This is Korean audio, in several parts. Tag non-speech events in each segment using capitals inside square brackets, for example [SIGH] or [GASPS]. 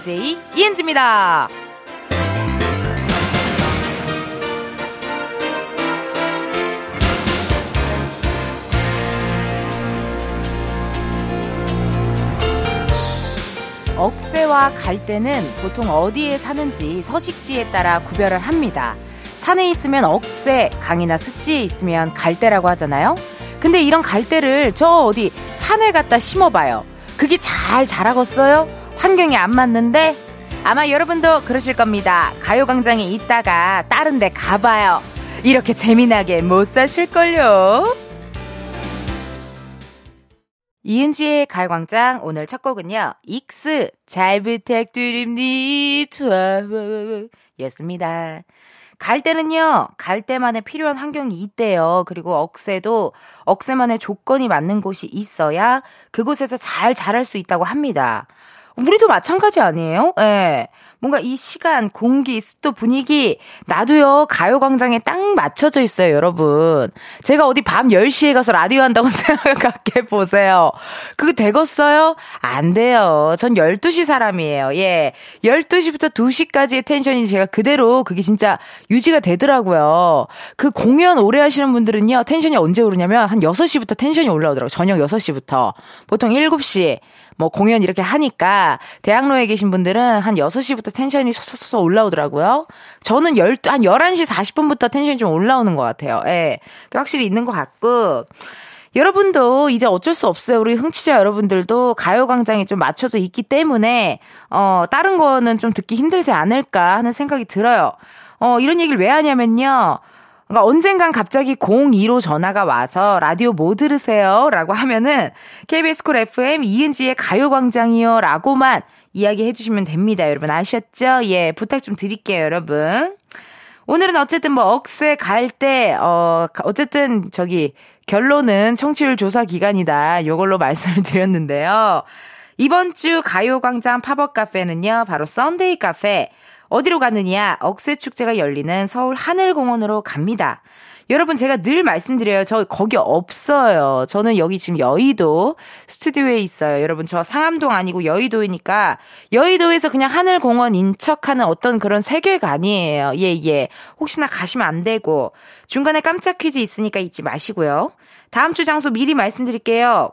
DJ 이은지입니다. 억새와 갈대는 보통 어디에 사는지 서식지에 따라 구별을 합니다. 산에 있으면 억새, 강이나 습지에 있으면 갈대라고 하잖아요. 근데 이런 갈대를 저 어디 산에 갖다 심어봐요. 그게 잘 자라겠어요? 환경이 안 맞는데? 아마 여러분도 그러실 겁니다. 가요광장에 있다가 다른 데 가봐요. 이렇게 재미나게 못 사실걸요? 이은지의 가요광장 오늘 첫 곡은요. 익스 잘 부탁드립니다. 였습니다. 갈대는요, 갈대만의 필요한 환경이 있대요. 그리고 억새도 억새만의 조건이 맞는 곳이 있어야 그곳에서 잘 자랄 수 있다고 합니다. 우리도 마찬가지 아니에요? 예. 네. 뭔가 이 시간, 공기, 습도, 분위기, 나도요, 가요광장에 딱 맞춰져 있어요, 여러분. 제가 어디 밤 10시에 가서 라디오 한다고 [LAUGHS] 생각해 보세요. 그거 되겠어요? 안 돼요. 전 12시 사람이에요. 예. 12시부터 2시까지의 텐션이 제가 그대로 그게 진짜 유지가 되더라고요. 그 공연 오래 하시는 분들은요, 텐션이 언제 오르냐면 한 6시부터 텐션이 올라오더라고요. 저녁 6시부터. 보통 7시. 뭐 공연 이렇게 하니까 대학로에 계신 분들은 한 6시부터 텐션이 솟소서 올라오더라고요. 저는 1 2한 11시 40분부터 텐션이 좀 올라오는 것 같아요. 예. 확실히 있는 것 같고. 여러분도 이제 어쩔 수 없어요. 우리 흥취자 여러분들도 가요광장에 좀 맞춰져 있기 때문에, 어, 다른 거는 좀 듣기 힘들지 않을까 하는 생각이 들어요. 어, 이런 얘기를 왜 하냐면요. 그러니까 언젠간 갑자기 02로 전화가 와서 라디오 뭐 들으세요? 라고 하면은 KBS 콜 FM 이은지의 가요광장이요. 라고만 이야기해 주시면 됩니다. 여러분 아셨죠? 예, 부탁 좀 드릴게요, 여러분. 오늘은 어쨌든 뭐 억새 갈 때, 어, 어쨌든 저기 결론은 청취율 조사 기간이다. 요걸로 [LAUGHS] 말씀을 드렸는데요. 이번 주 가요광장 팝업 카페는요, 바로 Sunday 카페. 어디로 가느냐? 억새 축제가 열리는 서울 하늘공원으로 갑니다. 여러분 제가 늘 말씀드려요. 저 거기 없어요. 저는 여기 지금 여의도 스튜디오에 있어요. 여러분 저 상암동 아니고 여의도이니까 여의도에서 그냥 하늘공원 인척하는 어떤 그런 세계관이에요. 예, 예. 혹시나 가시면 안 되고 중간에 깜짝 퀴즈 있으니까 잊지 마시고요. 다음 주 장소 미리 말씀드릴게요.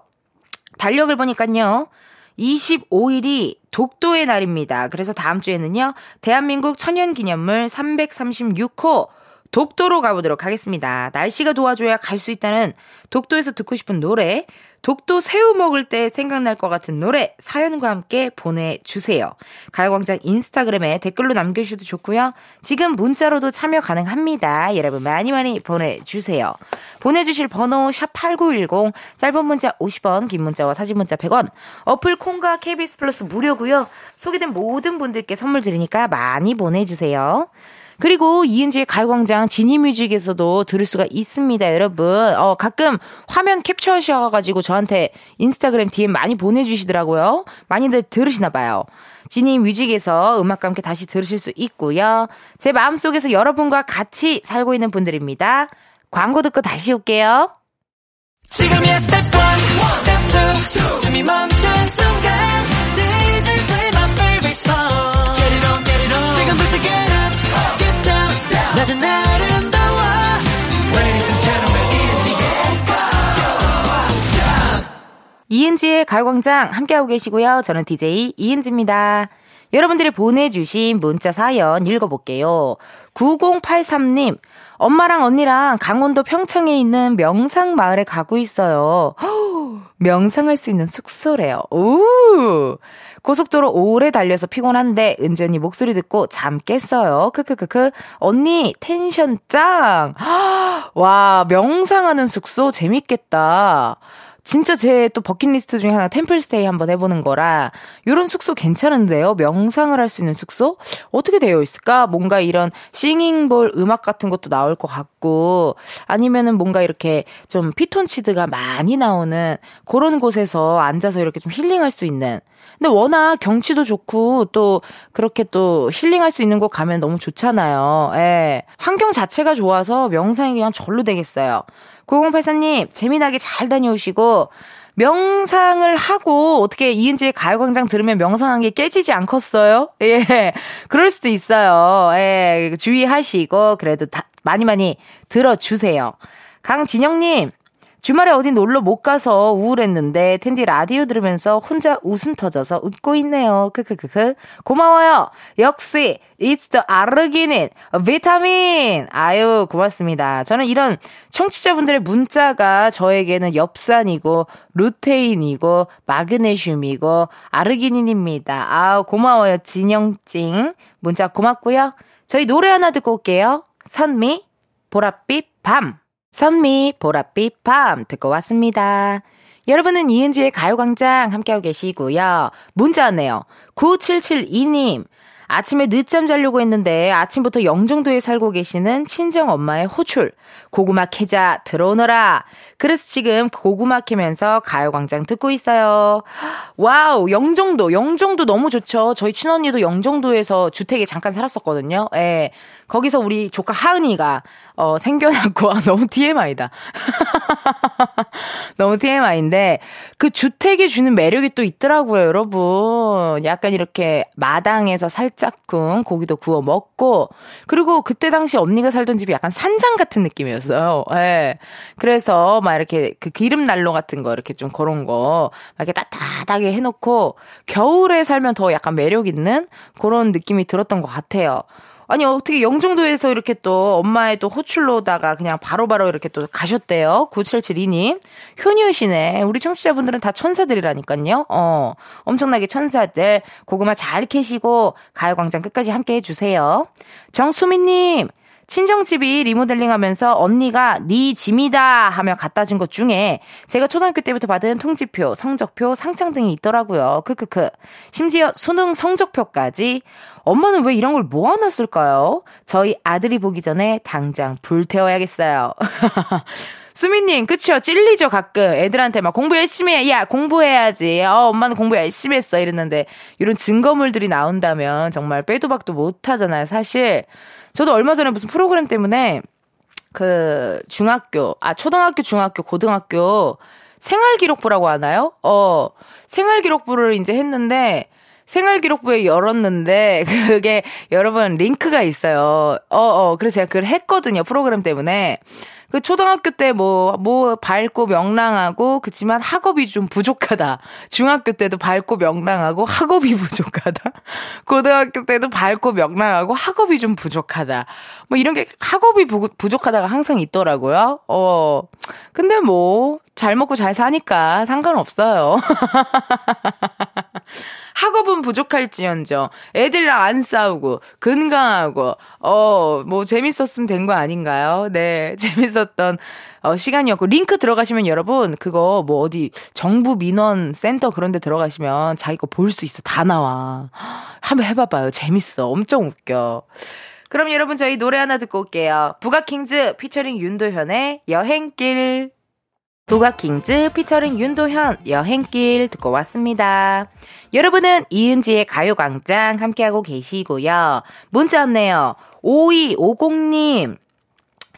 달력을 보니까요. 25일이 독도의 날입니다. 그래서 다음 주에는요, 대한민국 천연기념물 336호 독도로 가보도록 하겠습니다. 날씨가 도와줘야 갈 수 있다는 독도에서 듣고 싶은 노래, 독도 새우 먹을 때 생각날 것 같은 노래 사연과 함께 보내주세요. 가요광장 인스타그램에 댓글로 남겨주셔도 좋고요. 지금 문자로도 참여 가능합니다. 여러분 많이 많이 보내주세요. 보내주실 번호 샵8910 짧은 문자 50원 긴 문자와 사진 문자 100원 어플 콩과 KBS 플러스 무료고요. 소개된 모든 분들께 선물 드리니까 많이 보내주세요. 그리고 이은지의 가요광장 지니뮤직에서도 들을 수가 있습니다, 여러분. 어, 가끔 화면 캡처하셔가지고 저한테 인스타그램 DM 많이 보내주시더라고요. 많이들 들으시나봐요. 지니 뮤직에서 음악과 함께 다시 들으실 수 있고요. 제 마음속에서 여러분과 같이 살고 있는 분들입니다. 광고 듣고 다시 올게요. 지금이야 스텝 1, 스텝 2, 숨이 멈춘 순간 낮은 아름다워 Ladies and gentlemen 이은지의 가요광장 함께하고 계시고요. 저는 DJ 이은지입니다. 여러분들이 보내주신 문자 사연 읽어볼게요. 9083님, 엄마랑 언니랑 강원도 평창에 있는 명상 마을에 가고 있어요. [GASPS] 명상할 수 있는 숙소래요. 오! 고속도로 오래 달려서 피곤한데 은지 언니 목소리 듣고 잠 깼어요. 크크크크. 언니 텐션 짱. [GASPS] 와 명상하는 숙소 재밌겠다. 진짜 제 또 버킷리스트 중에 하나 템플스테이 한번 해보는 거라 요런 숙소 괜찮은데요. 명상을 할 수 있는 숙소 어떻게 되어 있을까? 뭔가 이런 싱잉볼 음악 같은 것도 나올 것 같고 아니면은 뭔가 이렇게 좀 피톤치드가 많이 나오는 그런 곳에서 앉아서 이렇게 좀 힐링할 수 있는 근데 워낙 경치도 좋고 또 그렇게 또 힐링할 수 있는 곳 가면 너무 좋잖아요. 예. 환경 자체가 좋아서 명상이 그냥 절로 되겠어요. 9084님, 재미나게 잘 다녀오시고, 명상을 하고 어떻게 이은지의 가요광장 들으면 명상한 게 깨지지 않겠어요? 예. 그럴 수도 있어요. 예. 주의하시고 그래도 다 많이 많이 들어주세요. 강진영님, 주말에 어디 놀러 못 가서 우울했는데 텐디 라디오 들으면서 혼자 웃음 터져서 웃고 있네요. 크크크크. 고마워요. 역시 it's the 아르기닌 비타민. 아유 고맙습니다. 저는 이런 청취자분들의 문자가 저에게는 엽산이고 루테인이고 마그네슘이고 아르기닌입니다. 아 고마워요 진영찡 문자 고맙고요. 저희 노래 하나 듣고 올게요. 선미 보랏빛 밤. 선미, 보랏빛 밤 듣고 왔습니다. 여러분은 이은지의 가요광장 함께하고 계시고요. 문자 왔네요. 9772님. 아침에 늦잠 자려고 했는데 아침부터 영종도에 살고 계시는 친정 엄마의 호출. 고구마 캐자 들어오너라. 그래서 지금 고구마 캐면서 가요광장 듣고 있어요. wow, 영종도. 영종도 너무 좋죠. 저희 친언니도 영종도에서 주택에 잠깐 살았었거든요. 예. 거기서 우리 조카 하은이가 어, 생겨났고, [LAUGHS] 아, 너무 TMI다. [LAUGHS] 너무 TMI인데, 그 주택이 주는 매력이 또 있더라고요, 여러분. 약간 이렇게 마당에서 살짝쿵 고기도 구워 먹고, 그리고 그때 당시 언니가 살던 집이 약간 산장 같은 느낌이었어요. 예. 네. 그래서 막 이렇게 그 기름 난로 같은 거 이렇게 좀 그런 거, 막 이렇게 따뜻하게 해놓고, 겨울에 살면 더 약간 매력 있는 그런 느낌이 들었던 것 같아요. 아니 어떻게 영종도에서 이렇게 또 엄마의 또 호출로다가 그냥 바로바로 바로 이렇게 또 가셨대요. 9772님. 효녀시네. 우리 청취자분들은 다 천사들이라니까요. 어. 엄청나게 천사들. 고구마 잘 캐시고 가요광장 끝까지 함께 해주세요. 정수민님. 친정집이 리모델링 하면서 언니가 네 짐이다 하며 갖다 준 것 중에 제가 초등학교 때부터 받은 통지표, 성적표, 상장 등이 있더라고요. 크크크. 심지어 수능 성적표까지. 엄마는 왜 이런 걸 모아놨을까요? 저희 아들이 보기 전에 당장 불태워야겠어요. [LAUGHS] 수민님, 그쵸? 찔리죠, 가끔. 애들한테 막 공부 열심히 해. 야, 공부해야지. 어, 엄마는 공부 열심히 했어. 이랬는데, 이런 증거물들이 나온다면 정말 빼도 박도 못 하잖아요, 사실. 저도 얼마 전에 무슨 프로그램 때문에 그 중학교, 아, 초등학교, 중학교, 고등학교 생활기록부라고 하나요? 어, 생활기록부를 이제 했는데, 생활기록부에 열었는데, [LAUGHS] 그게 여러분 링크가 있어요. 어, 어, 그래서 제가 그걸 했거든요. 프로그램 때문에. 그 초등학교 때 뭐, 뭐 밝고 명랑하고, 그치만 학업이 좀 부족하다. 중학교 때도 밝고 명랑하고 학업이 [LAUGHS] 부족하다. 고등학교 때도 밝고 명랑하고 학업이 좀 부족하다. 뭐 이런 게 학업이 부, 부족하다가 항상 있더라고요. 어. 근데 뭐, 잘 먹고 잘 사니까 상관없어요. [LAUGHS] 학업은 부족할지언정 애들이랑 안 싸우고 건강하고 어 뭐 재밌었으면 된 거 아닌가요? 네 [LAUGHS] 재밌었던 어, 시간이었고 링크 들어가시면 여러분 그거 뭐 어디 정부 민원 센터 그런 데 들어가시면 자기 거 볼 수 있어. 다 나와. [GASPS] 한번 해봐봐요. 재밌어. 엄청 웃겨. 그럼 여러분 저희 노래 하나 듣고 올게요. 부가킹즈 피처링 윤도현의 여행길 부가킹즈 피처링 윤도현 여행길 듣고 왔습니다. 여러분은 이은지의 가요광장 함께하고 계시고요. 문자 왔네요. 5250님.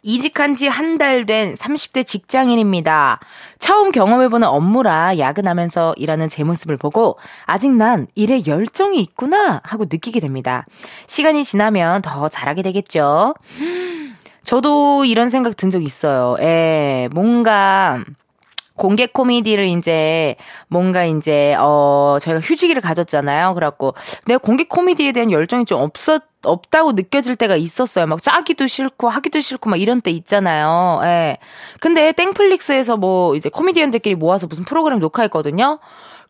이직한 지 한 달 된 30대 직장인입니다. 처음 경험해보는 업무라 야근하면서 일하는 제 모습을 보고 아직 난 일에 열정이 있구나 하고 느끼게 됩니다. 시간이 지나면 더 잘하게 되겠죠. 저도 이런 생각 든 적 있어요. 예, 뭔가 공개 코미디를 이제 뭔가 이제 어 저희가 휴직기를 가졌잖아요. 그래갖고 내가 공개 코미디에 대한 열정이 좀 없었 없다고 느껴질 때가 있었어요. 막 짜기도 싫고 하기도 싫고 막 이런 때 있잖아요. 예. 근데 땡플릭스에서 뭐 이제 코미디언들끼리 모아서 무슨 프로그램 녹화했거든요.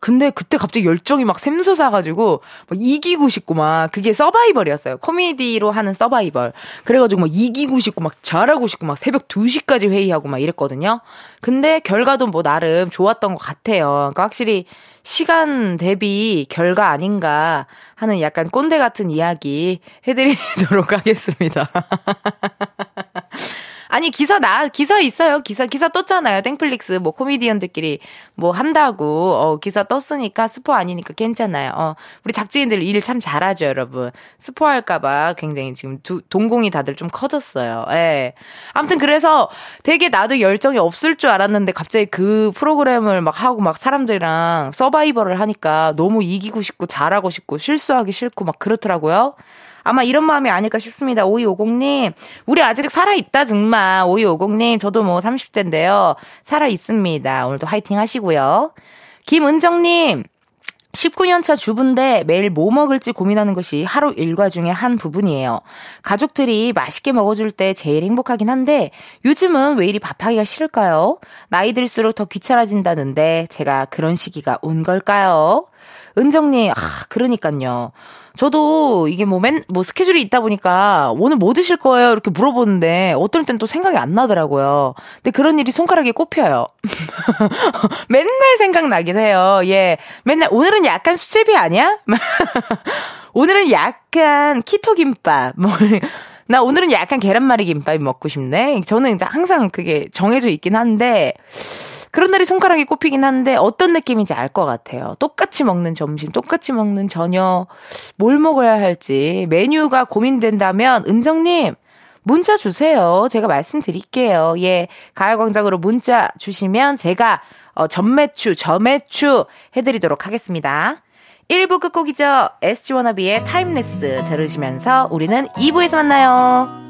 근데 그때 갑자기 열정이 막 샘솟아가지고 막 이기고 싶고 막 그게 서바이벌이었어요. 코미디로 하는 서바이벌. 그래가지고 막 이기고 싶고 막 잘하고 싶고 막 새벽 2시까지 회의하고 막 이랬거든요. 근데 결과도 뭐 나름 좋았던 것 같아요. 그러니까 확실히 시간 대비 결과 아닌가 하는 약간 꼰대 같은 이야기 해드리도록 [LAUGHS] 하겠습니다. 아니, 기사 나, 기사 있어요. 기사, 기사 떴잖아요. 땡플릭스, 뭐, 코미디언들끼리 뭐 한다고, 어, 기사 떴으니까 스포 아니니까 괜찮아요. 어, 우리 작지인들 일 참 잘하죠, 여러분. 스포 할까봐 굉장히 지금 두, 동공이 다들 좀 커졌어요. 예. 아무튼 그래서 되게 나도 열정이 없을 줄 알았는데 갑자기 그 프로그램을 막 하고 막 사람들이랑 서바이벌을 하니까 너무 이기고 싶고 잘하고 싶고 실수하기 싫고 막 그렇더라고요. 아마 이런 마음이 아닐까 싶습니다. 5250님, 우리 아직 살아있다, 정말. 5250님, 저도 뭐 30대인데요. 살아있습니다. 오늘도 화이팅 하시고요. 김은정님, 19년차 주부인데 매일 뭐 먹을지 고민하는 것이 하루 일과 중에 한 부분이에요. 가족들이 맛있게 먹어줄 때 제일 행복하긴 한데 요즘은 왜 이리 밥하기가 싫을까요? 나이 들수록 더 귀찮아진다는데 제가 그런 시기가 온 걸까요? 은정님, 아, 그러니까요. 저도 이게 뭐 맨, 뭐 스케줄이 있다 보니까 오늘 뭐 드실 거예요? 이렇게 물어보는데 어떨 땐 또 생각이 안 나더라고요. 근데 그런 일이 손가락에 꼽혀요. [LAUGHS] 맨날 생각나긴 해요. 예. 맨날 오늘은 약간 수제비 아니야? [LAUGHS] 오늘은 약간 키토 김밥. 뭐, 나 오늘은 약간 계란말이 김밥이 먹고 싶네. 저는 항상 그게 정해져 있긴 한데, 그런 날이 손가락에 꼽히긴 한데 어떤 느낌인지 알 것 같아요. 똑같이 먹는 점심, 똑같이 먹는 저녁, 뭘 먹어야 할지 메뉴가 고민된다면 은정님 문자 주세요. 제가 말씀드릴게요. 예, 가요광장으로 문자 주시면 제가 어, 점메추, 저메추 해드리도록 하겠습니다. 1부 끝곡이죠. SG워너비의 Timeless 들으시면서 우리는 2부에서 만나요.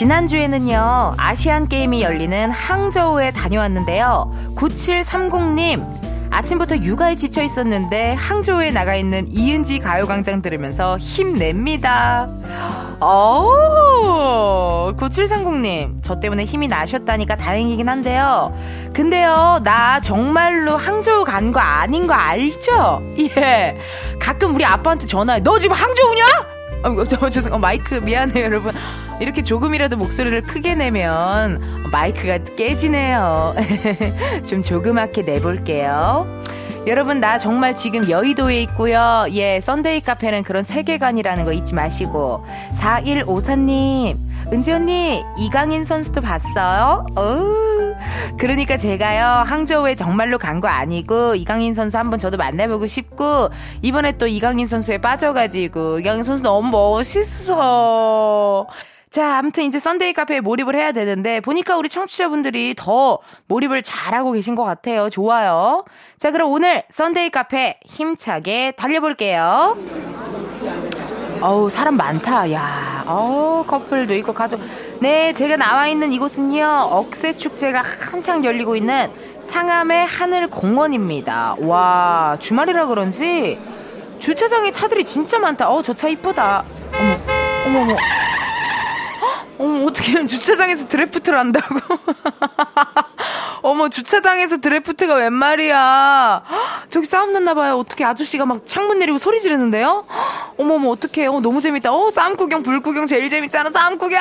지난주에는요, 아시안 게임이 열리는 항저우에 다녀왔는데요. 9730님, 아침부터 육아에 지쳐 있었는데 항저우에 나가 있는 이은지 가요광장 들으면서 힘냅니다. 어, 9730님, 저 때문에 힘이 나셨다니까 다행이긴 한데요. 근데요, 나 정말로 항저우 간 거 아닌 거 알죠? [LAUGHS] 예. 가끔 우리 아빠한테 전화해. 너 지금 항저우냐? 아, 저, 죄송, 어, 마이크 미안해요, 여러분. 이렇게 조금이라도 목소리를 크게 내면 마이크가 깨지네요. [LAUGHS] 좀 조그맣게 내볼게요. 여러분, 나 정말 지금 여의도에 있고요. 예, Sunday 카페는 그런 세계관이라는 거 잊지 마시고. 4154님, 은지 언니, 이강인 선수도 봤어요? 어우. 그러니까 제가요, 항저우에 정말로 간 거 아니고, 이강인 선수 한번 저도 만나보고 싶고, 이번에 또 이강인 선수에 빠져가지고, 이강인 선수 너무 멋있어. 자, 아무튼 이제 Sunday 카페에 몰입을 해야 되는데 보니까 우리 청취자분들이 더 몰입을 잘하고 계신 것 같아요. 좋아요. 자, 그럼 오늘 Sunday 카페 힘차게 달려볼게요. 어우, 사람 많다. 야, 어 커플도 있고 가족. 네, 제가 나와 있는 이곳은요, 억새 축제가 한창 열리고 있는 상암의 하늘 공원입니다. 와, 주말이라 그런지 주차장에 차들이 진짜 많다. 어, 저 차 이쁘다. 어머, 어머, 어머. 어머, 어떻게 주차장에서 드래프트를 한다고? [LAUGHS] 어머, 주차장에서 드래프트가 웬 말이야? 저기 싸움 났나봐요. 어떻게 아저씨가 막 창문 내리고 소리 지르는데요? 어머, 어머, 어떡해. 어, 너무 재밌다. 어, 싸움 구경, 불 구경 제일 재밌잖아. 싸움 구경!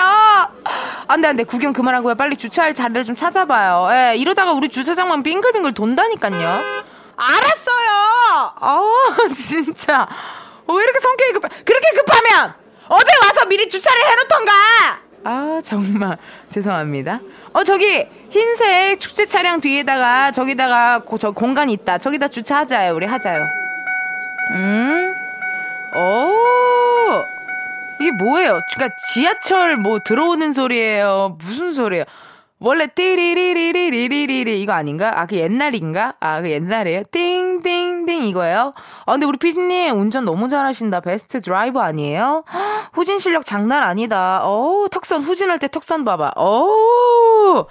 안 돼, 안 돼. 구경 그만하고요. 빨리 주차할 자리를 좀 찾아봐요. 예, 이러다가 우리 주차장만 빙글빙글 돈다니까요. 알았어요! 아, [LAUGHS] 진짜. 어, 왜 이렇게 성격이 급해? 그렇게 급하면! 어제 와서 미리 주차를 해놓던가! 아, 정말. [LAUGHS] 죄송합니다. 어, 저기, 흰색 축제 차량 뒤에다가, 저기다가, 고, 저 공간 있다. 저기다 주차하자요. 우리 하자요. 음? 오! 이게 뭐예요? 그니까 지하철 뭐 들어오는 소리예요? 무슨 소리예요? 원래 띠리리리리리리리 이거 아닌가? 아, 그 옛날인가? 아, 그 옛날이에요? 띵띵 딩딩 이거예요? 아, 근데 우리 피디님 운전 너무 잘하신다. 베스트 드라이버 아니에요? [GASPS] 후진 실력 장난 아니다. 어 턱선 후진할 때 턱선 봐봐. 어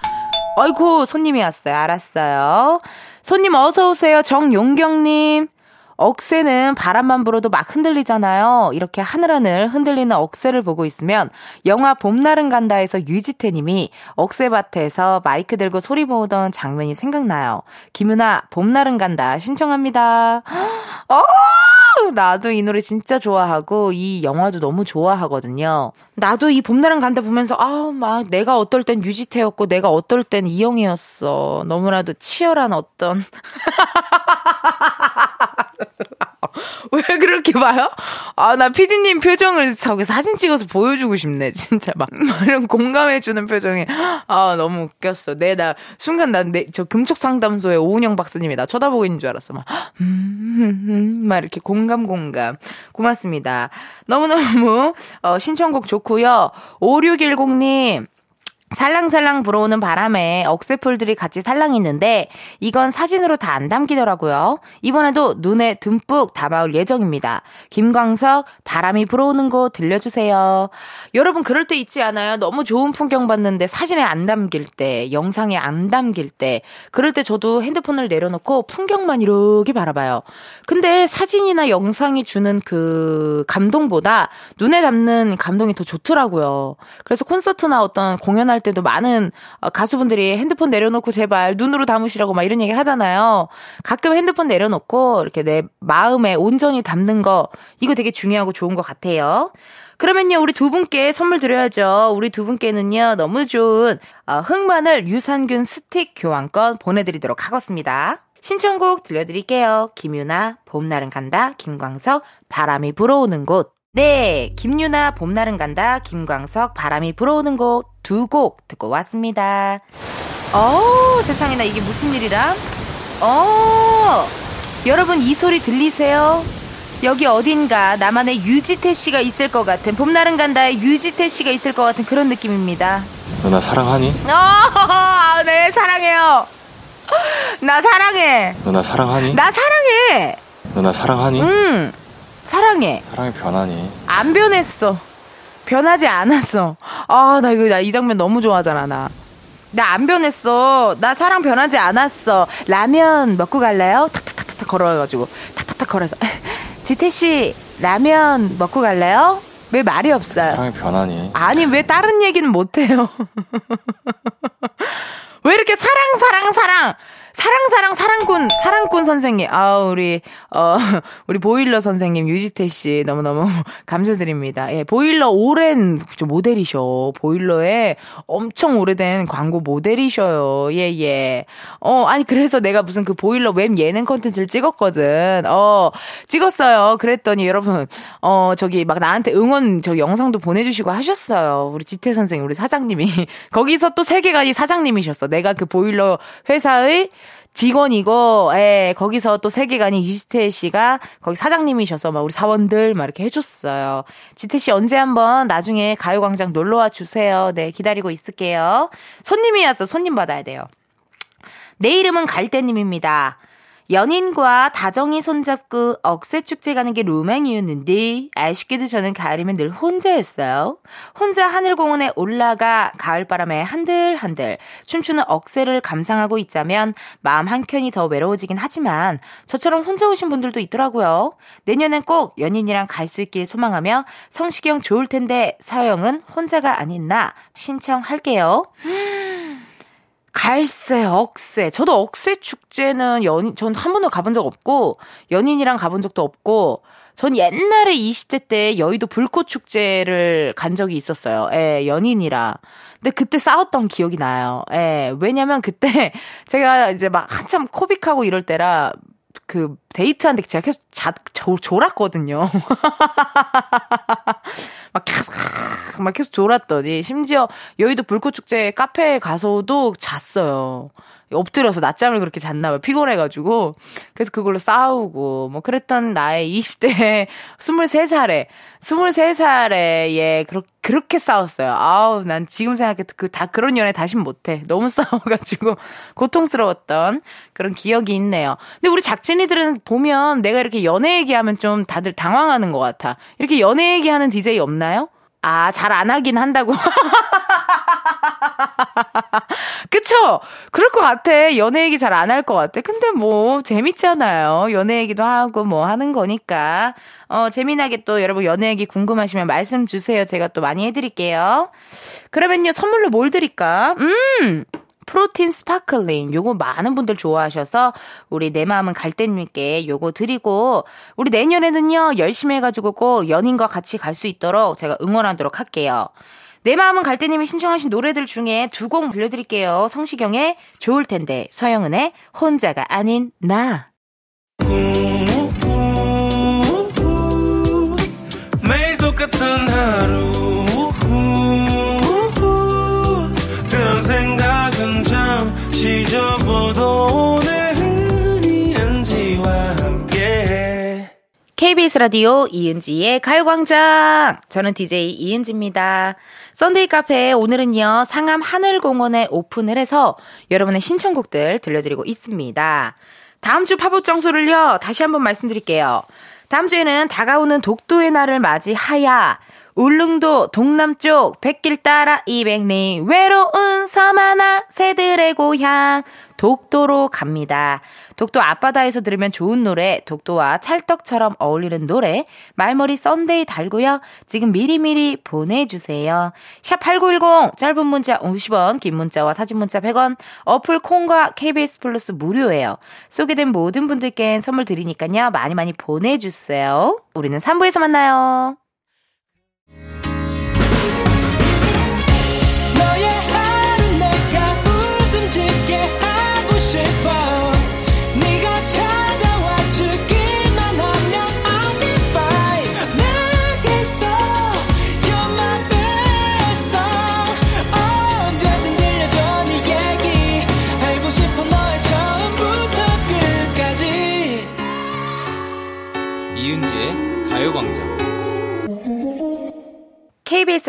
아이고, 손님이 왔어요. 알았어요. 손님 어서 오세요. 정용경님. 억새는 바람만 불어도 막 흔들리잖아요. 이렇게 하늘하늘 흔들리는 억새를 보고 있으면 영화 봄날은 간다에서 유지태님이 억새밭에서 마이크 들고 소리 모으던 장면이 생각나요. 김은아 봄날은 간다 신청합니다. [GASPS] 어! 나도 이 노래 진짜 좋아하고 이 영화도 너무 좋아하거든요. 나도 이 봄날은 간다 보면서 아우 막 내가 어떨 땐 유지태였고 내가 어떨 땐 이영이었어. 너무나도 치열한 어떤 [LAUGHS] [LAUGHS] [LAUGHS] 왜 그렇게 봐요? 아, 나 피디님 표정을 저기 사진 찍어서 보여주고 싶네. 진짜 막. [LAUGHS] 이런 공감해주는 표정이. 아, 너무 웃겼어. 내, 나, 순간 난 내, 저 금촉 상담소의 오은영 박사님이 나 쳐다보고 있는 줄 알았어. 막, 음, [LAUGHS] 막 이렇게 공감, 공감. 고맙습니다. 너무너무, 어, 신청곡 좋고요 5610님. 살랑살랑 불어오는 바람에 억새풀들이 같이 살랑있는데 이건 사진으로 다 안 담기더라고요. 이번에도 눈에 듬뿍 담아올 예정입니다. 김광석 바람이 불어오는 곳 들려주세요. 여러분 그럴 때 있지 않아요? 너무 좋은 풍경 봤는데 사진에 안 담길 때, 영상에 안 담길 때 그럴 때 저도 핸드폰을 내려놓고 풍경만 이렇게 바라봐요. 근데 사진이나 영상이 주는 그 감동보다 눈에 담는 감동이 더 좋더라고요. 그래서 콘서트나 어떤 공연할 할 때도 많은 어, 가수분들이 핸드폰 내려놓고 제발 눈으로 담으시라고 막 이런 얘기 하잖아요. 가끔 핸드폰 내려놓고 이렇게 내 마음에 온전히 담는 거 이거 되게 중요하고 좋은 것 같아요. 그러면요, 우리 두 분께 선물 드려야죠. 우리 두 분께는요, 너무 좋은 어, 흑마늘 유산균 스틱 교환권 보내드리도록 하겠습니다. 신청곡 들려드릴게요. 김유나, 봄날은 간다, 김광석, 바람이 불어오는 곳. 네, 김유나 봄날은 간다, 김광석 바람이 불어오는 곳 두 곡 듣고 왔습니다. 어, 세상에나 이게 무슨 일이라? 어, 여러분 이 소리 들리세요? 여기 어딘가 나만의 유지태 씨가 있을 것 같은 봄날은 간다의 유지태 씨가 있을 것 같은 그런 느낌입니다. 너 나 사랑하니? 어, [LAUGHS] 네 사랑해요. 나 사랑해. 너 나 사랑하니? 나 사랑해. 너 나 사랑하니? 응. 사랑해. 사랑이 변하니? 안 변했어. 변하지 않았어. 아, 나 이거, 나 이 장면 너무 좋아하잖아, 나. 나 안 변했어. 나 사랑 변하지 않았어. 라면 먹고 갈래요? 탁탁탁탁 걸어가지고. 탁탁탁 걸어서. [LAUGHS] 지태씨, 라면 먹고 갈래요? 왜 말이 없어요? 사랑이 변하니? 아니, 왜 다른 얘기는 못해요? [LAUGHS] 왜 이렇게 사랑, 사랑, 사랑! 사랑 사랑 사랑꾼 사랑꾼 선생님 아 우리 어 [LAUGHS] 우리 보일러 선생님 유지태 씨 너무 너무 [LAUGHS] 감사드립니다. 예 보일러 오랜 모델이셔 보일러에 엄청 오래된 광고 모델이셔요. 예예. 예. 어 아니 그래서 내가 무슨 그 보일러 웹 예능 컨텐츠를 찍었거든. 어 찍었어요. 그랬더니 여러분 어 저기 막 나한테 응원 저 영상도 보내주시고 하셨어요. 우리 지태 선생님 우리 사장님이 [LAUGHS] 거기서 또 세계관이 사장님이셨어. 내가 그 보일러 회사의 직원이고, 예, 거기서 또 세계관이 유지태 씨가 거기 사장님이셔서 막 우리 사원들 막 이렇게 해줬어요. 지태 씨 언제 한번 나중에 가요광장 놀러와 주세요. 네, 기다리고 있을게요. 손님이 왔어. 손님 받아야 돼요. 내 이름은 갈대님입니다. 연인과 다정히 손잡고 억새축제 가는 게 로망이었는데 아쉽게도 저는 가을이면 늘 혼자였어요. 혼자 하늘공원에 올라가 가을바람에 한들한들 춤추는 억새를 감상하고 있자면 마음 한켠이 더 외로워지긴 하지만 저처럼 혼자 오신 분들도 있더라고요. 내년엔 꼭 연인이랑 갈 수 있길 소망하며 성시경 좋을 텐데 서영은 혼자가 아닌 나 신청할게요. 갈새, 억새. 저도 억새 축제는 연, 전한 번도 가본 적 없고, 연인이랑 가본 적도 없고, 전 옛날에 20대 때 여의도 불꽃 축제를 간 적이 있었어요. 예, 연인이랑. 근데 그때 싸웠던 기억이 나요. 예, 왜냐면 그때 [LAUGHS] 제가 이제 막 한참 코빅하고 이럴 때라 그 데이트한테 제가 계속 자, 조, 졸았거든요. [LAUGHS] 막 계속 막 계속 졸았더니 심지어 여의도 불꽃축제 카페에 가서도 잤어요. 엎드려서 낮잠을 그렇게 잤나 봐요. 피곤해가지고. 그래서 그걸로 싸우고, 뭐, 그랬던 나의 20대, 23살에, 23살에, 예, 그렇게, 그렇게 싸웠어요. 아우, 난 지금 생각해도 그, 다 그런 연애 다신 못해. 너무 [LAUGHS] 싸워가지고, 고통스러웠던 그런 기억이 있네요. 근데 우리 작진이들은 보면 내가 이렇게 연애 얘기하면 좀 다들 당황하는 것 같아. 이렇게 연애 얘기하는 DJ 없나요? 아, 잘 안 하긴 한다고. [LAUGHS] 그쵸? 그럴 것 같아. 연애 얘기 잘 안 할 것 같아. 근데 뭐, 재밌잖아요. 연애 얘기도 하고 뭐 하는 거니까. 어, 재미나게 또 여러분 연애 얘기 궁금하시면 말씀 주세요. 제가 또 많이 해드릴게요. 그러면요, 선물로 뭘 드릴까? 음! protein sparkling 요거 많은 분들 좋아하셔서 우리 내 마음은 갈대님께 요거 드리고 우리 내년에는요 열심히 해가지고 꼭 연인과 같이 갈 수 있도록 제가 응원하도록 할게요. 내 마음은 갈대님이 신청하신 노래들 중에 두 곡 들려드릴게요. 성시경의 좋을 텐데 서영은의 혼자가 아닌 나. 매 KBS 라디오 이은지의 가요광장. 저는 DJ 이은지입니다. Sunday 카페 오늘은요, 상암 하늘공원에 오픈을 해서 여러분의 신청곡들 들려드리고 있습니다. 다음 주 팝업 장소를요, 다시 한번 말씀드릴게요. 다음 주에는 다가오는 독도의 날을 맞이 하야 울릉도 동남쪽 백길 따라 200리 외로운 섬 하나 새들의 고향 독도로 갑니다. 독도 앞바다에서 들으면 좋은 노래 독도와 찰떡처럼 어울리는 노래 말머리 Sunday 달고요. 지금 미리미리 보내주세요. 샵 8910 짧은 문자 50원 긴 문자와 사진 문자 100원 어플 콩과 KBS 플러스 무료예요. 소개된 모든 분들께 선물 드리니까요. 많이 많이 보내주세요. 우리는 3부에서 만나요. 너의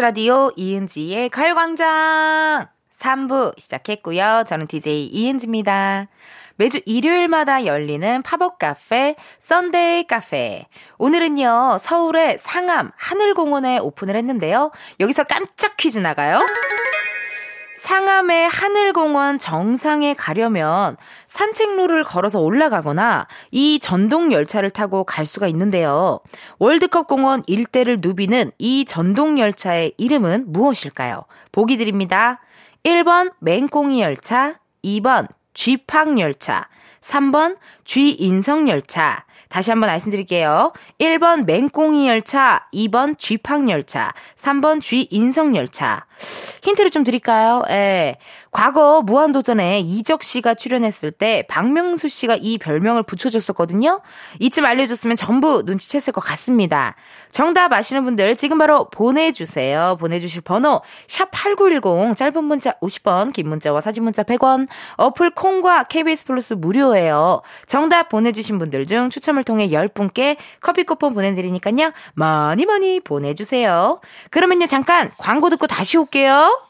라디오 이은지의 가요광장 3부 시작했고요. 저는 DJ 이은지입니다. 매주 일요일마다 열리는 팝업 카페 Sunday 카페. 오늘은요. 서울의 상암 하늘공원에 오픈을 했는데요. 여기서 깜짝 퀴즈 나가요. 상암의 하늘공원 정상에 가려면 산책로를 걸어서 올라가거나 이 전동 열차를 타고 갈 수가 있는데요. 월드컵 공원 일대를 누비는 이 전동 열차의 이름은 무엇일까요? 보기 드립니다. 1번 맹꽁이 열차, 2번 쥐팍 열차, 3번 쥐인성 열차. 다시 한번 말씀드릴게요. 1번 맹꽁이 열차, 2번 쥐팍 열차, 3번 쥐인성 열차. 힌트를 좀 드릴까요? 예. 과거 무한도전에 이적 씨가 출연했을 때 박명수 씨가 이 별명을 붙여줬었거든요. 이쯤 알려줬으면 전부 눈치챘을 것 같습니다. 정답 아시는 분들 지금 바로 보내주세요. 보내주실 번호 샵8910 짧은 문자 50원 긴 문자와 사진 문자 100원 어플 콩과 KBS 플러스 무료예요. 정답 보내주신 분들 중 추첨을 통해 10분께 커피 쿠폰 보내드리니까요. 많이 많이 보내주세요. 그러면요 잠깐 광고 듣고 다시 올게요.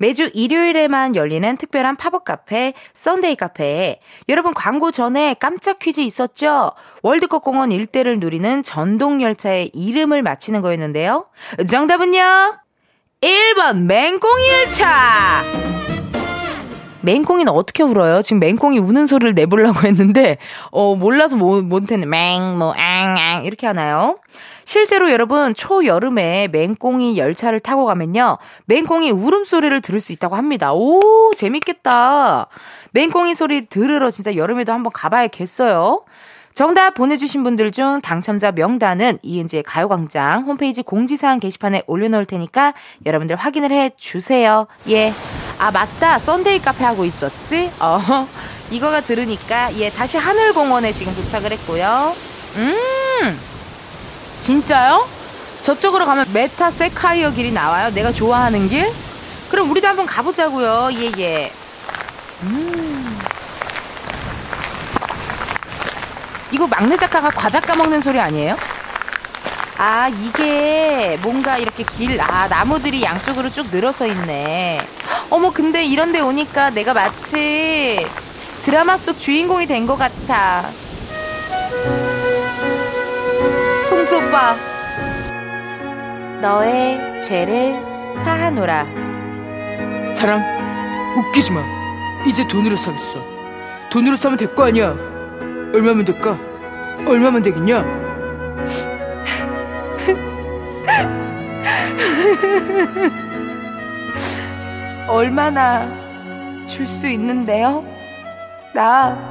매주 일요일에만 열리는 특별한 팝업 카페, Sunday 카페에 여러분 광고 전에 깜짝 퀴즈 있었죠? 월드컵 공원 일대를 누리는 전동 열차의 이름을 맞히는 거였는데요. 정답은요? 1번 맹꽁이 열차! 맹꽁이는 어떻게 울어요? 지금 맹꽁이 우는 소리를 내보려고 했는데, 어, 몰라서 못, 못했네. 맹, 뭐, 앙, 앙, 이렇게 하나요? 실제로 여러분, 초여름에 맹꽁이 열차를 타고 가면요, 맹꽁이 울음소리를 들을 수 있다고 합니다. 오, 재밌겠다. 맹꽁이 소리 들으러 진짜 여름에도 한번 가봐야겠어요. 정답 보내주신 분들 중 당첨자 명단은 이은지의 가요광장 홈페이지 공지사항 게시판에 올려놓을 테니까 여러분들 확인을 해 주세요. 예. 아, 맞다. Sunday 카페 하고 있었지? 어. 이거가 들으니까, 예, 다시 하늘공원에 지금 도착을 했고요. 음! 진짜요? 저쪽으로 가면 메타 세카이어 길이 나와요. 내가 좋아하는 길? 그럼 우리도 한번 가보자고요. 예, 예. 음. 이거 막내 작가가 과자 까먹는 소리 아니에요? 아, 이게 뭔가 이렇게 길, 아, 나무들이 양쪽으로 쭉 늘어서 있네. 어머, 근데 이런 데 오니까 내가 마치 드라마 속 주인공이 된 것 같아. 송수 오빠. 너의 죄를 사하노라. 사랑 웃기지 마 이제 돈으로 사겠어 돈으로 사면 될 거 아니야 얼마면 될까 얼마면 되겠냐 얼마나 줄 수 있는데요? 나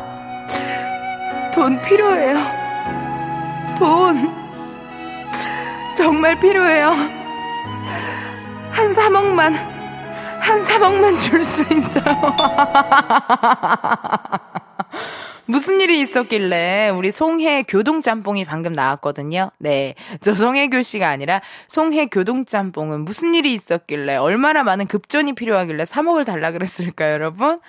돈 필요해요. 돈 정말 필요해요. 한 3억만 한 3억만 줄 수 있어요. [LAUGHS] 무슨 일이 있었길래 우리 송혜 교동짬뽕이 방금 나왔거든요. 네. 저 송혜교 씨가 아니라 송혜 교동짬뽕은 무슨 일이 있었길래 얼마나 많은 급전이 필요하길래 3억을 달라 그랬을까요, 여러분?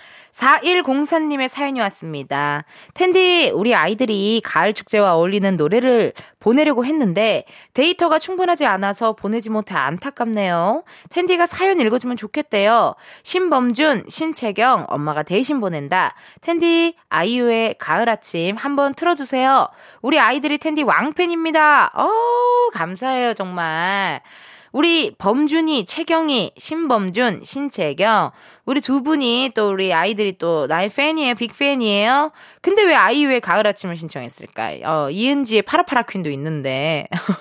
4104님의 사연이 왔습니다. 텐디, 우리 아이들이 가을 축제와 어울리는 노래를 보내려고 했는데 데이터가 충분하지 않아서 보내지 못해 안타깝네요. 텐디가 사연 읽어주면 좋겠대요. 신범준, 신채경, 엄마가 대신 보낸다. 텐디, 아이유의 가을 아침 한번 틀어주세요. 우리 아이들이 텐디 왕팬입니다. 어, 감사해요, 정말. 우리 범준이, 채경이, 신범준, 신채경, 우리 두 분이 또 우리 아이들이 또 나의 팬이에요, 빅팬이에요. 근데 왜 아이유의 가을 아침을 신청했을까? 어, 이은지의 파라파라 퀸도 있는데. [LAUGHS]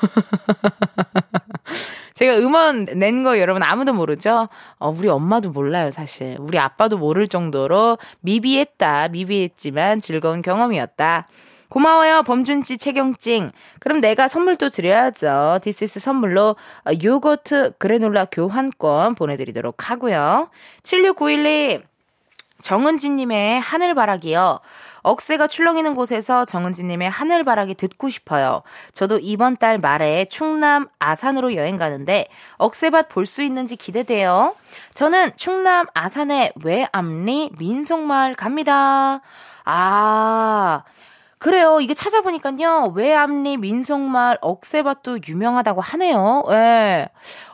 제가 음원 낸 거 여러분 아무도 모르죠? 어, 우리 엄마도 몰라요, 사실. 우리 아빠도 모를 정도로 미비했다, 미비했지만 즐거운 경험이었다. 고마워요, 범준씨 채경찡. 그럼 내가 선물도 드려야죠. 디스스 선물로 어, 요거트 그래놀라 교환권 보내드리도록 하고요. 7691님, 정은지님의 하늘바라기요. 억새가 출렁이는 곳에서 정은지님의 하늘바라기 듣고 싶어요. 저도 이번 달 말에 충남 아산으로 여행 가는데 억새밭 볼 수 있는지 기대돼요. 저는 충남 아산의 외암리 민속마을 갑니다. 아, 그래요. 이게 찾아보니까요. 외암리 민속마을 억새밭도 유명하다고 하네요. 예.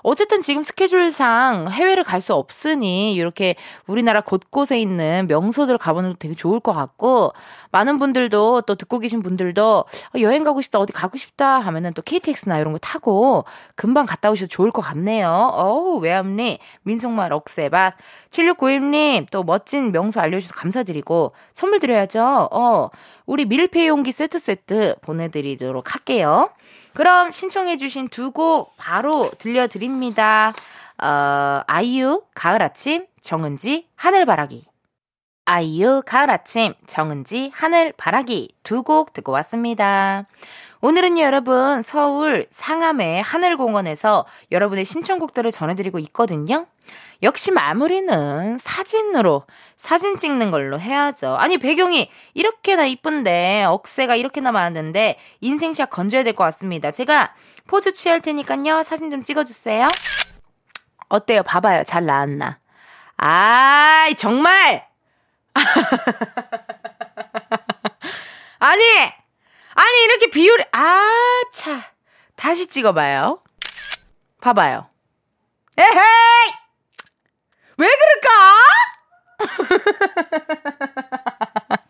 어쨌든 지금 스케줄상 해외를 갈 수 없으니 이렇게 우리나라 곳곳에 있는 명소들 가보는 것도 되게 좋을 것 같고 많은 분들도 또 듣고 계신 분들도 어, 여행 가고 싶다 어디 가고 싶다 하면은 또 KTX나 이런 거 타고 금방 갔다 오셔도 좋을 것 같네요. 어우 외암리 민속마을 억새밭 7691님 또 멋진 명소 알려주셔서 감사드리고 선물 드려야죠. 어 우리 밀폐 용기 세트 세트 보내드리도록 할게요. 그럼 신청해주신 두 곡 바로 들려드립니다. 어, 아이유, 가을 아침, 정은지, 하늘바라기. 아이유, 가을 아침, 정은지, 하늘바라기 두 곡 듣고 왔습니다. 오늘은요, 여러분, 서울 상암의 하늘공원에서 여러분의 신청곡들을 전해드리고 있거든요. 역시 마무리는 사진으로, 사진 찍는 걸로 해야죠. 아니, 배경이 이렇게나 이쁜데, 억새가 이렇게나 많은데, 인생샷 건져야 될 것 같습니다. 제가 포즈 취할 테니까요, 사진 좀 찍어주세요. 어때요? 봐봐요. 잘 나왔나? 아이, 정말! [LAUGHS] 아니! 아니, 이렇게 비율이, 아, 차. 다시 찍어봐요. 봐봐요. 에헤이! 왜 그럴까? [LAUGHS]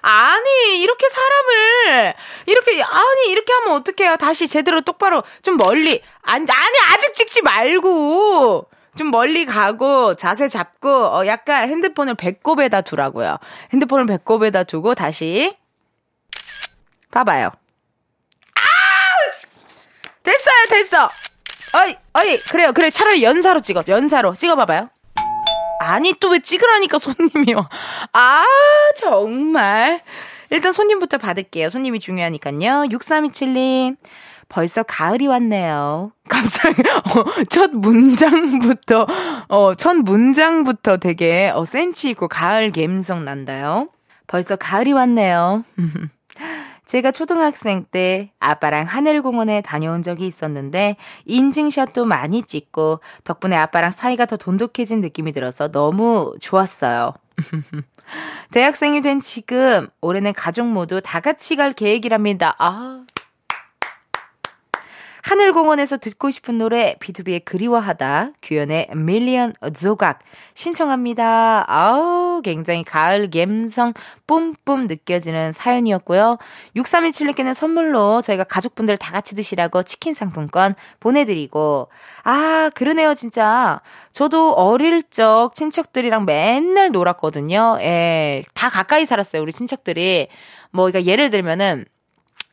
아니, 이렇게 사람을, 이렇게, 아니, 이렇게 하면 어떡해요. 다시 제대로 똑바로, 좀 멀리, 아니, 아니, 아직 찍지 말고, 좀 멀리 가고, 자세 잡고, 어, 약간 핸드폰을 배꼽에다 두라고요. 핸드폰을 배꼽에다 두고, 다시. 봐봐요. 아! 됐어요, 됐어! 어이, 어이, 그래요, 그래. 차라리 연사로 찍어. 연사로. 찍어봐봐요. 아니, 또 왜 찍으라니까, 손님이요. 아, 정말. 일단 손님부터 받을게요. 손님이 중요하니까요. 6327님. 벌써 가을이 왔네요. 갑자기 어, 첫 문장부터 어, 첫 문장부터 되게 어, 센치 있고 가을 감성 난다요. 벌써 가을이 왔네요. 제가 초등학생 때 아빠랑 하늘공원에 다녀온 적이 있었는데 인증샷도 많이 찍고 덕분에 아빠랑 사이가 더 돈독해진 느낌이 들어서 너무 좋았어요. [LAUGHS] 대학생이 된 지금 올해는 가족 모두 다 같이 갈 계획이랍니다. 아. 하늘공원에서 듣고 싶은 노래 B2B의 그리워하다 규현의 밀리언 조각 신청합니다. 아우 굉장히 가을 감성 뿜뿜 느껴지는 사연이었고요. 6317님께는 선물로 저희가 가족분들 다 같이 드시라고 치킨 상품권 보내드리고 아 그러네요 진짜 저도 어릴 적 친척들이랑 맨날 놀았거든요. 예, 다 가까이 살았어요 우리 친척들이 뭐 그러니까 예를 들면은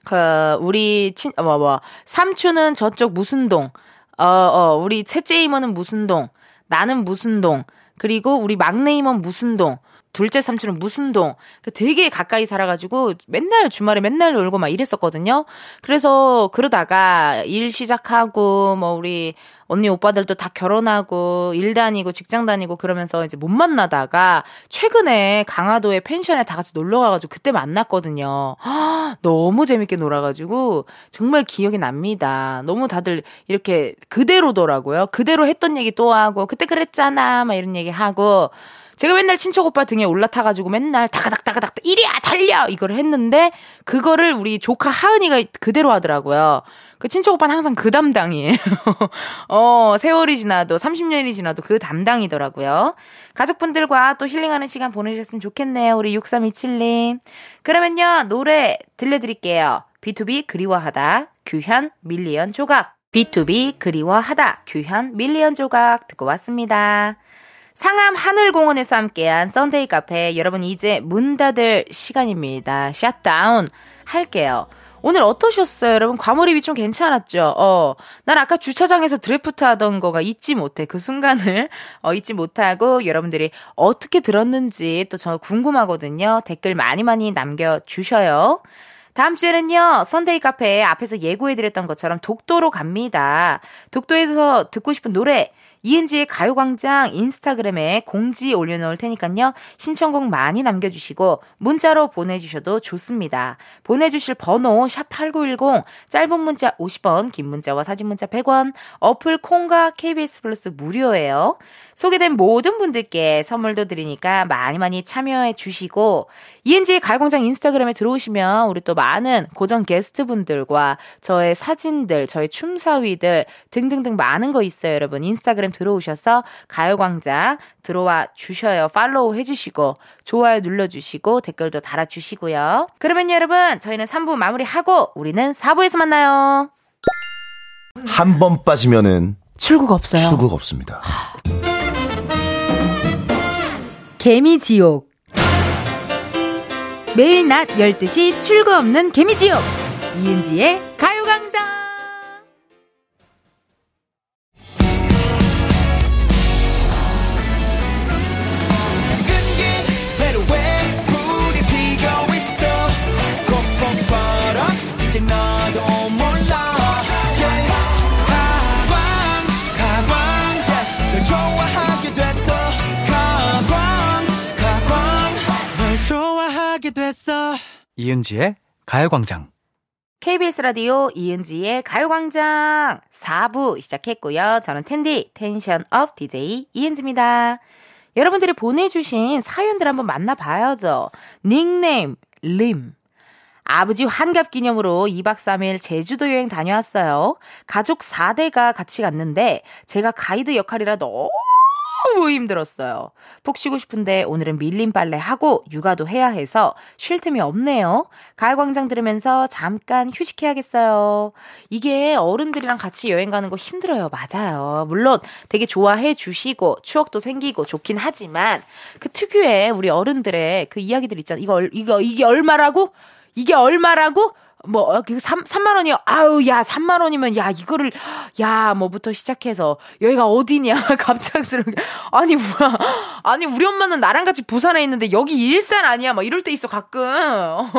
그 우리 친뭐뭐 삼촌은 저쪽 무슨 동. 어, 어, 우리 셋째 이모는 무슨 동. 나는 무슨 동. 그리고 우리 막내 이모는 무슨 동. 둘째 삼촌은 무슨 동. 그 되게 가까이 살아가지고 맨날 주말에 맨날 놀고 막 이랬었거든요. 그래서 그러다가 일 시작하고 뭐 우리 언니 오빠들도 다 결혼하고 일 다니고 직장 다니고 그러면서 이제 못 만나다가 최근에 강화도에 펜션에 다 같이 놀러 가가지고 그때 만났거든요. [GASPS] 너무 재밌게 놀아가지고 정말 기억이 납니다. 너무 다들 이렇게 그대로더라고요. 그대로 했던 얘기 또 하고 그때 그랬잖아 막 이런 얘기 하고 제가 맨날 친척 오빠 등에 올라타가지고 맨날 다가닥다가닥 이리야 달려 이걸 했는데 그거를 우리 조카 하은이가 그대로 하더라고요. 그 친척 오빠는 항상 그 담당이에요. [LAUGHS] 어, 세월이 지나도 30년이 지나도 그 담당이더라고요. 가족분들과 또 힐링하는 시간 보내주셨으면 좋겠네요. 우리 6327님. 그러면요, 노래 들려드릴게요. BTOB 그리워하다. 규현 밀리언 조각. BTOB 그리워하다. 규현 밀리언 조각 듣고 왔습니다. 상암 하늘공원에서 함께한 Sunday 카페 여러분 이제 문 닫을 시간입니다. 샷다운 할게요. 오늘 어떠셨어요, 여러분? 과몰입이 좀 괜찮았죠? 어, 난 아까 주차장에서 드리프트 하던 거가 잊지 못해. 그 순간을, 어, 잊지 못하고 여러분들이 어떻게 들었는지 또 저 궁금하거든요. 댓글 많이 많이 남겨주셔요. 다음 주에는요, Sunday 카페 앞에서 예고해드렸던 것처럼 독도로 갑니다. 독도에서 듣고 싶은 노래, 이은지의 가요광장 인스타그램에 공지 올려놓을 테니까요. 신청곡 많이 남겨주시고 문자로 보내주셔도 좋습니다. 보내주실 번호 샵8910 짧은 문자 50원 긴 문자와 사진 문자 100원 어플 콩과 KBS 플러스 무료예요. 소개된 모든 분들께 선물도 드리니까 많이 많이 참여해 주시고 이은지의 가요광장 인스타그램에 들어오시면 우리 또 많은 고정 게스트분들과 저의 사진들 저의 춤사위들 등등등 많은 거 있어요 여러분 인스타그램 들어오셔서 가요광장 들어와 주셔요. 팔로우 해주시고 좋아요 눌러주시고 댓글도 달아주시고요. 그러면 여러분 저희는 3부 마무리하고 우리는 4부에서 만나요. 한 번 빠지면은 출국 없어요. 출국 없습니다. 개미지옥. 매일 낮 12시 출구 없는 개미지옥. 이은지의 가요광장 이은지의 가요광장. KBS 라디오 이은지의 가요광장 4부 시작했고요. 저는 텐디 tension up DJ 이은지입니다. 여러분들이 보내주신 사연들 한번 만나봐야죠. 닉네임 림 아버지 환갑 기념으로 2박 3일 제주도 여행 다녀왔어요. 가족 4대가 같이 갔는데 제가 가이드 역할이라 너무 힘들었어요. 푹 쉬고 싶은데 오늘은 밀린 빨래 하고 육아도 해야 해서 쉴 틈이 없네요. 가을광장 들으면서 잠깐 휴식해야겠어요. 이게 어른들이랑 같이 여행 가는 거 힘들어요. 맞아요. 물론 되게 좋아해 주시고 추억도 생기고 좋긴 하지만 그 특유의 우리 어른들의 그 이야기들 있잖아요. 이거, 얼- 이거, 이게 얼마라고? 이게 얼마라고? 뭐, 어, 그 3, 3만 원이요? 아유, 야, 3만 원이면, 야, 이거를, 야, 뭐부터 시작해서, 여기가 어디냐? [LAUGHS] 갑작스럽게. 아니, 뭐야. 아니, 우리 엄마는 나랑 같이 부산에 있는데, 여기 일산 아니야? 막 이럴 때 있어, 가끔. [LAUGHS]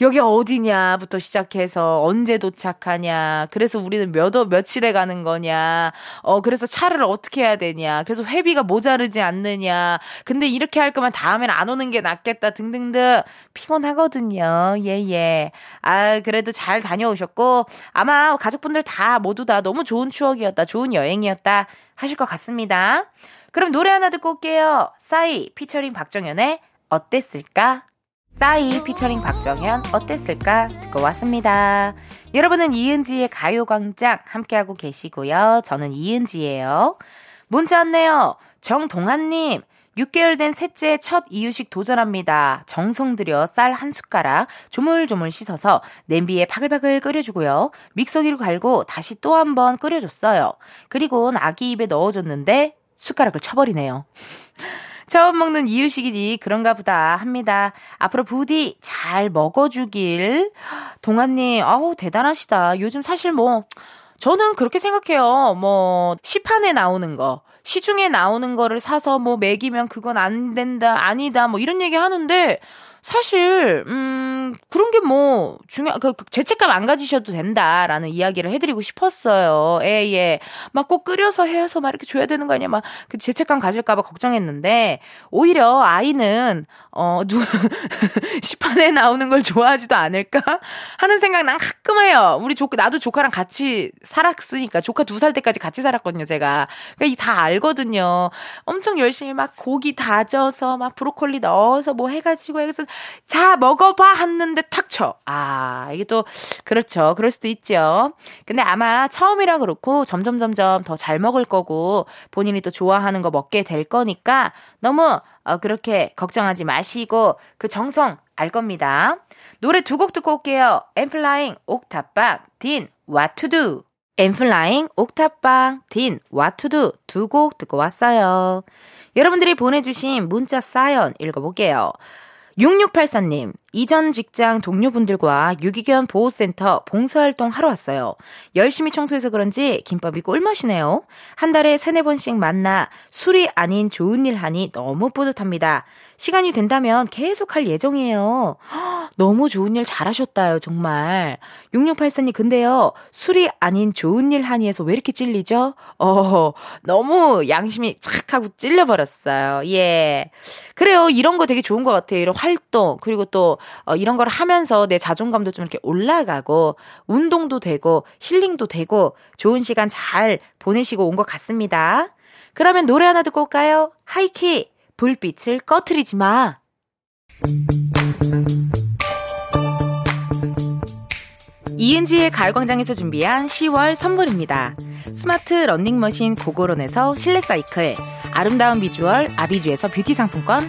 여기 어디냐부터 시작해서 언제 도착하냐. 그래서 우리는 몇, 월 며칠에 가는 거냐. 어, 그래서 차를 어떻게 해야 되냐. 그래서 회비가 모자르지 않느냐. 근데 이렇게 할 거면 다음엔 안 오는 게 낫겠다. 등등등. 피곤하거든요. 예, 예. 아, 그래도 잘 다녀오셨고, 아마 가족분들 다 모두 다 너무 좋은 추억이었다. 좋은 여행이었다. 하실 것 같습니다. 그럼 노래 하나 듣고 올게요. 싸이 피처링 박정현의 어땠을까? 싸이 피처링 박정현 어땠을까 듣고 왔습니다. 여러분은 이은지의 가요광장 함께하고 계시고요. 저는 이은지예요. 문자 왔네요. 정동환님 6개월 된 셋째 첫 이유식 도전합니다. 정성 들여 쌀 한 숟가락 조물조물 씻어서 냄비에 바글바글 끓여주고요. 믹서기로 갈고 다시 또 한 번 끓여줬어요. 그리고 아기 입에 넣어줬는데 숟가락을 쳐버리네요. 처음 먹는 이유식이니 그런가 보다 합니다. 앞으로 부디 잘 먹어주길. 동아님, 아우, 대단하시다. 요즘 사실 뭐, 저는 그렇게 생각해요. 뭐, 시판에 나오는 거. 시중에 나오는 거를 사서 뭐 먹이면 그건 안 된다, 아니다, 뭐 이런 얘기 하는데, 사실 음 그런 게 뭐 중요 그, 그 죄책감 안 가지셔도 된다라는 이야기를 해드리고 싶었어요. 예 예. 막 꼭 끓여서 해서 막 이렇게 줘야 되는 거 아니야? 막 그 죄책감 가질까봐 걱정했는데 오히려 아이는 어누 [LAUGHS] 시판에 나오는 걸 좋아하지도 않을까 하는 생각 난 가끔 해요. 우리 조카 나도 조카랑 같이 살았으니까 조카 두 살 때까지 같이 살았거든요. 제가 그러니까 이다 알거든요. 엄청 열심히 막 고기 다져서 막 브로콜리 넣어서 뭐 해가지고 해서 자, 먹어봐 했는데 탁 쳐. 아, 이게 또, 그렇죠. 그럴 수도 있죠. 근데 아마 처음이라 그렇고 점점 점점 더 잘 먹을 거고 본인이 또 좋아하는 거 먹게 될 거니까 너무 어, 그렇게 걱정하지 마시고 그 정성 알 겁니다. 노래 두 곡 듣고 올게요. 엠플라잉, 옥탑방, 딘, 와투두. 엠플라잉, 옥탑방, 딘, 와투두 두 곡 듣고 왔어요. 여러분들이 보내주신 문자 사연 읽어볼게요. 6684님, 이전 직장 동료분들과 유기견 보호센터 봉사활동 하러 왔어요. 열심히 청소해서 그런지 김밥이 꿀맛이네요. 한 달에 세네 번씩 만나 술이 아닌 좋은 일 하니 너무 뿌듯합니다. 시간이 된다면 계속 할 예정이에요. [GASPS] 너무 좋은 일 잘하셨다요, 정말. 6684님, 근데요, 술이 아닌 좋은 일 하니에서 왜 이렇게 찔리죠? 어, 너무 양심이 착 하고 찔려버렸어요. 예. 그래요, 이런 거 되게 좋은 것 같아요. 이런 활동, 그리고 또, 어, 이런 걸 하면서 내 자존감도 좀 이렇게 올라가고, 운동도 되고, 힐링도 되고, 좋은 시간 잘 보내시고 온 것 같습니다. 그러면 노래 하나 듣고 올까요? 하이키, 불빛을 꺼트리지 마. 이은지의 가요광장에서 준비한 10월 선물입니다. 스마트 러닝머신 고고런에서 실내 사이클, 아름다운 비주얼 아비주에서 뷰티 상품권,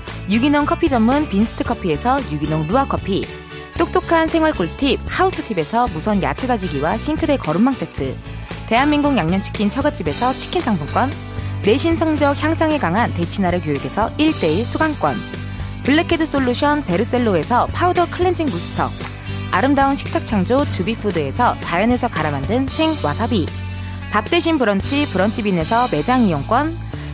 유기농 커피 전문 빈스트 커피에서 유기농 루아 커피, 똑똑한 생활 꿀팁 하우스팁에서 무선 야채 다지기와 싱크대 거름망 세트, 대한민국 양념치킨 처갓집에서 치킨 상품권, 내신 성적 향상에 강한 대치나래 교육에서 1대1 수강권, 블랙헤드 솔루션 베르셀로에서 파우더 클렌징 부스터, 아름다운 식탁 창조 주비푸드에서 자연에서 갈아 만든 생 와사비, 밥 대신 브런치 브런치빈에서 매장 이용권,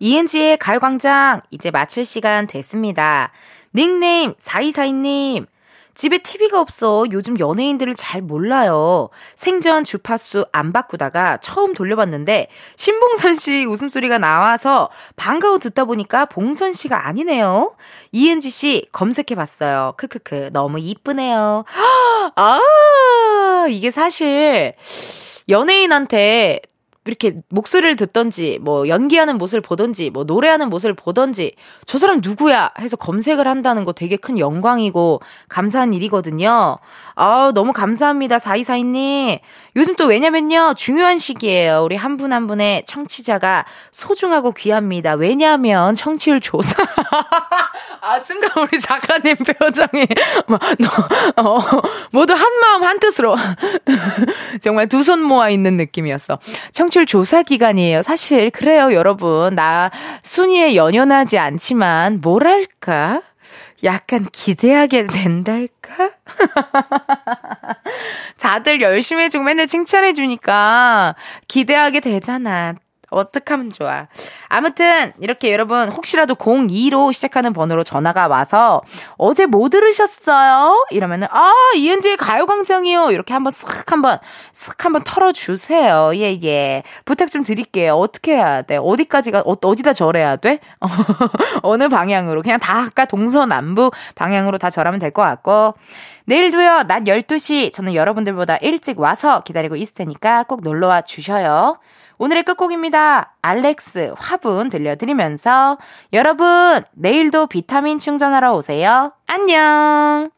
이은지의 가요광장 이제 마칠 시간 됐습니다. 닉네임 4242님 집에 TV가 없어 요즘 연예인들을 잘 몰라요. 생전 주파수 안 바꾸다가 처음 돌려봤는데 신봉선 씨 웃음소리가 나와서 반가워 듣다 보니까 봉선 씨가 아니네요. 이은지 씨 검색해봤어요. 크크크 너무 이쁘네요. [GASPS] 아 이게 사실 연예인한테 이렇게 목소리를 듣던지 뭐 연기하는 모습을 보던지 뭐 노래하는 모습을 보던지 저 사람 누구야 해서 검색을 한다는 거 되게 큰 영광이고 감사한 일이거든요. 아 너무 감사합니다 사이사이님. 요즘 또 왜냐면요 중요한 시기예요. 우리 한 분한 분의 청취자가 소중하고 귀합니다. 왜냐하면 청취율 조사. [LAUGHS] 아 순간 우리 작가님 표정이 막 너, 어, 모두 한 마음 한 뜻으로 [LAUGHS] 정말 두 손 모아 있는 느낌이었어. 청 취율 조사 기간이에요. 사실 그래요, 여러분. 나 순위에 연연하지 않지만 뭐랄까? 약간 기대하게 된달까? [LAUGHS] 다들 열심히 해주고 맨날 칭찬해주니까 기대하게 되잖아. 어떡하면 좋아. 아무튼 이렇게 여러분 혹시라도 02로 시작하는 번호로 전화가 와서 어제 뭐 들으셨어요? 이러면은 아 이은지의 가요광장이요. 이렇게 한번 쓱 한번 쓱 한번 털어주세요. 예예. 예. 부탁 좀 드릴게요. 어떻게 해야 돼? 어디까지가 어, 어디다 절해야 돼? [LAUGHS] 어느 방향으로? 그냥 다 아까 동서남북 방향으로 다 절하면 될 것 같고 내일도요 낮 12시 저는 여러분들보다 일찍 와서 기다리고 있을 테니까 꼭 놀러와 주셔요. 오늘의 끝곡입니다. 알렉스 화분 들려드리면서 여러분 내일도 비타민 충전하러 오세요. 안녕.